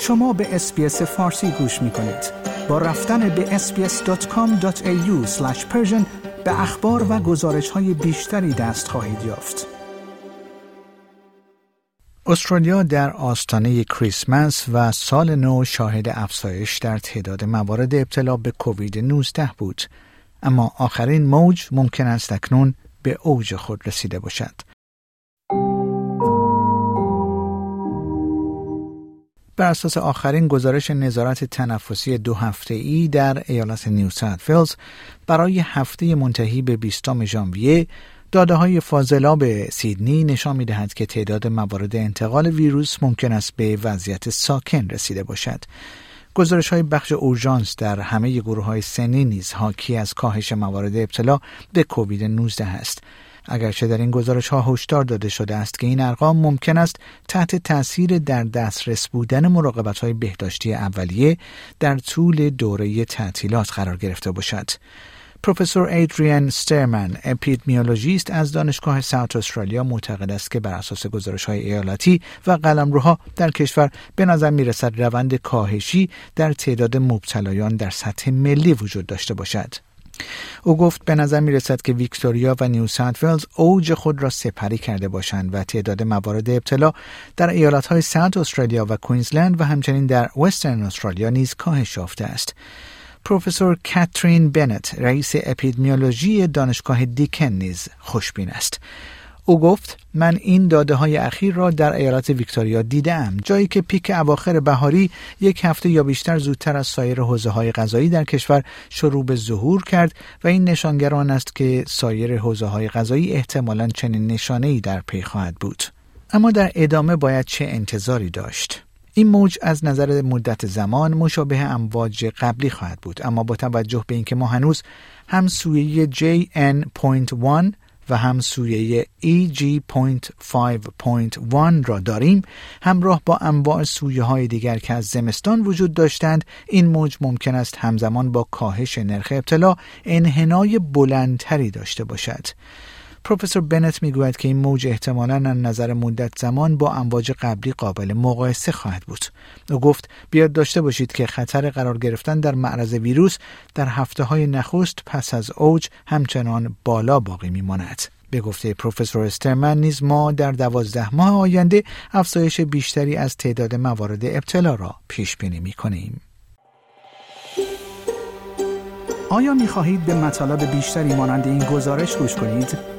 شما به اسپیس فارسی گوش می کنید. با رفتن به sbs.com.au به اخبار و گزارش های بیشتری دست خواهید یافت. استرالیا در آستانه کریسمس و سال نو شاهد افزایش در تعداد موارد ابتلا به کووید 19 بود اما آخرین موج ممکن است اکنون به اوج خود رسیده باشد بر اساس آخرین گزارش نظارت تنفسی دو هفته ای در ایالت نیو ساوت برای هفته منتهی به 20 ژانویه داده های فاضلاب سیدنی نشان می دهد که تعداد موارد انتقال ویروس ممکن است به وضعیت ساکن رسیده باشد. گزارش های بخش اورژانس در همه گروه های سنی نیز حاکی از کاهش موارد ابتلا به کووید 19 است. اگرچه در این گزارش ها هشدار داده شده است که این ارقام ممکن است تحت تاثیر در دسترس بودن مراقبت های بهداشتی اولیه در طول دوره تعطیلات قرار گرفته باشد. پروفسور ایدریان سترمن اپیدمیولوژیست از دانشگاه ساوت استرالیا معتقد است که بر اساس گزارش های ایالتی و قلمروها در کشور به نظر می رسد روند کاهشی در تعداد مبتلایان در سطح ملی وجود داشته باشد. او گفت به نظر می رسد که ویکتوریا و نیو ساوت ولز اوج خود را سپری کرده باشند و تعداد موارد ابتلا در ایالت های ساوت استرالیا و کوینزلند و همچنین در وسترن استرالیا نیز کاهش یافته است. پروفسور کاترین بنت رئیس اپیدمیولوژی دانشگاه دیکن نیز خوشبین است او گفت من این داده های اخیر را در ایالت ویکتوریا دیدم جایی که پیک اواخر بهاری یک هفته یا بیشتر زودتر از سایر حوزه های غذایی در کشور شروع به ظهور کرد و این نشانگران است که سایر حوزه های غذایی احتمالا چنین نشانه ای در پی خواهد بود. اما در ادامه باید چه انتظاری داشت؟ این موج از نظر مدت زمان مشابه امواج قبلی خواهد بود اما با توجه به اینکه ما هنوز هم سویه JN.1 و هم سویه EG.5.1 را داریم. همراه با انواع سویه های دیگر که از زمستان وجود داشتند این موج ممکن است همزمان با کاهش نرخ ابتلا انحنای بلندتری داشته باشد. پروفسور بنت می‌گوید که این موج احتمالا از نظر مدت زمان با امواج قبلی قابل مقایسه خواهد بود او گفت بیاد داشته باشید که خطر قرار گرفتن در معرض ویروس در هفته های نخست پس از اوج همچنان بالا باقی میماند به گفته پروفسور استرمن نیز ما در دوازده ماه آینده افزایش بیشتری از تعداد موارد ابتلا را پیش بینی می کنیم. آیا می خواهید به مطالب بیشتری مانند این گزارش گوش کنید؟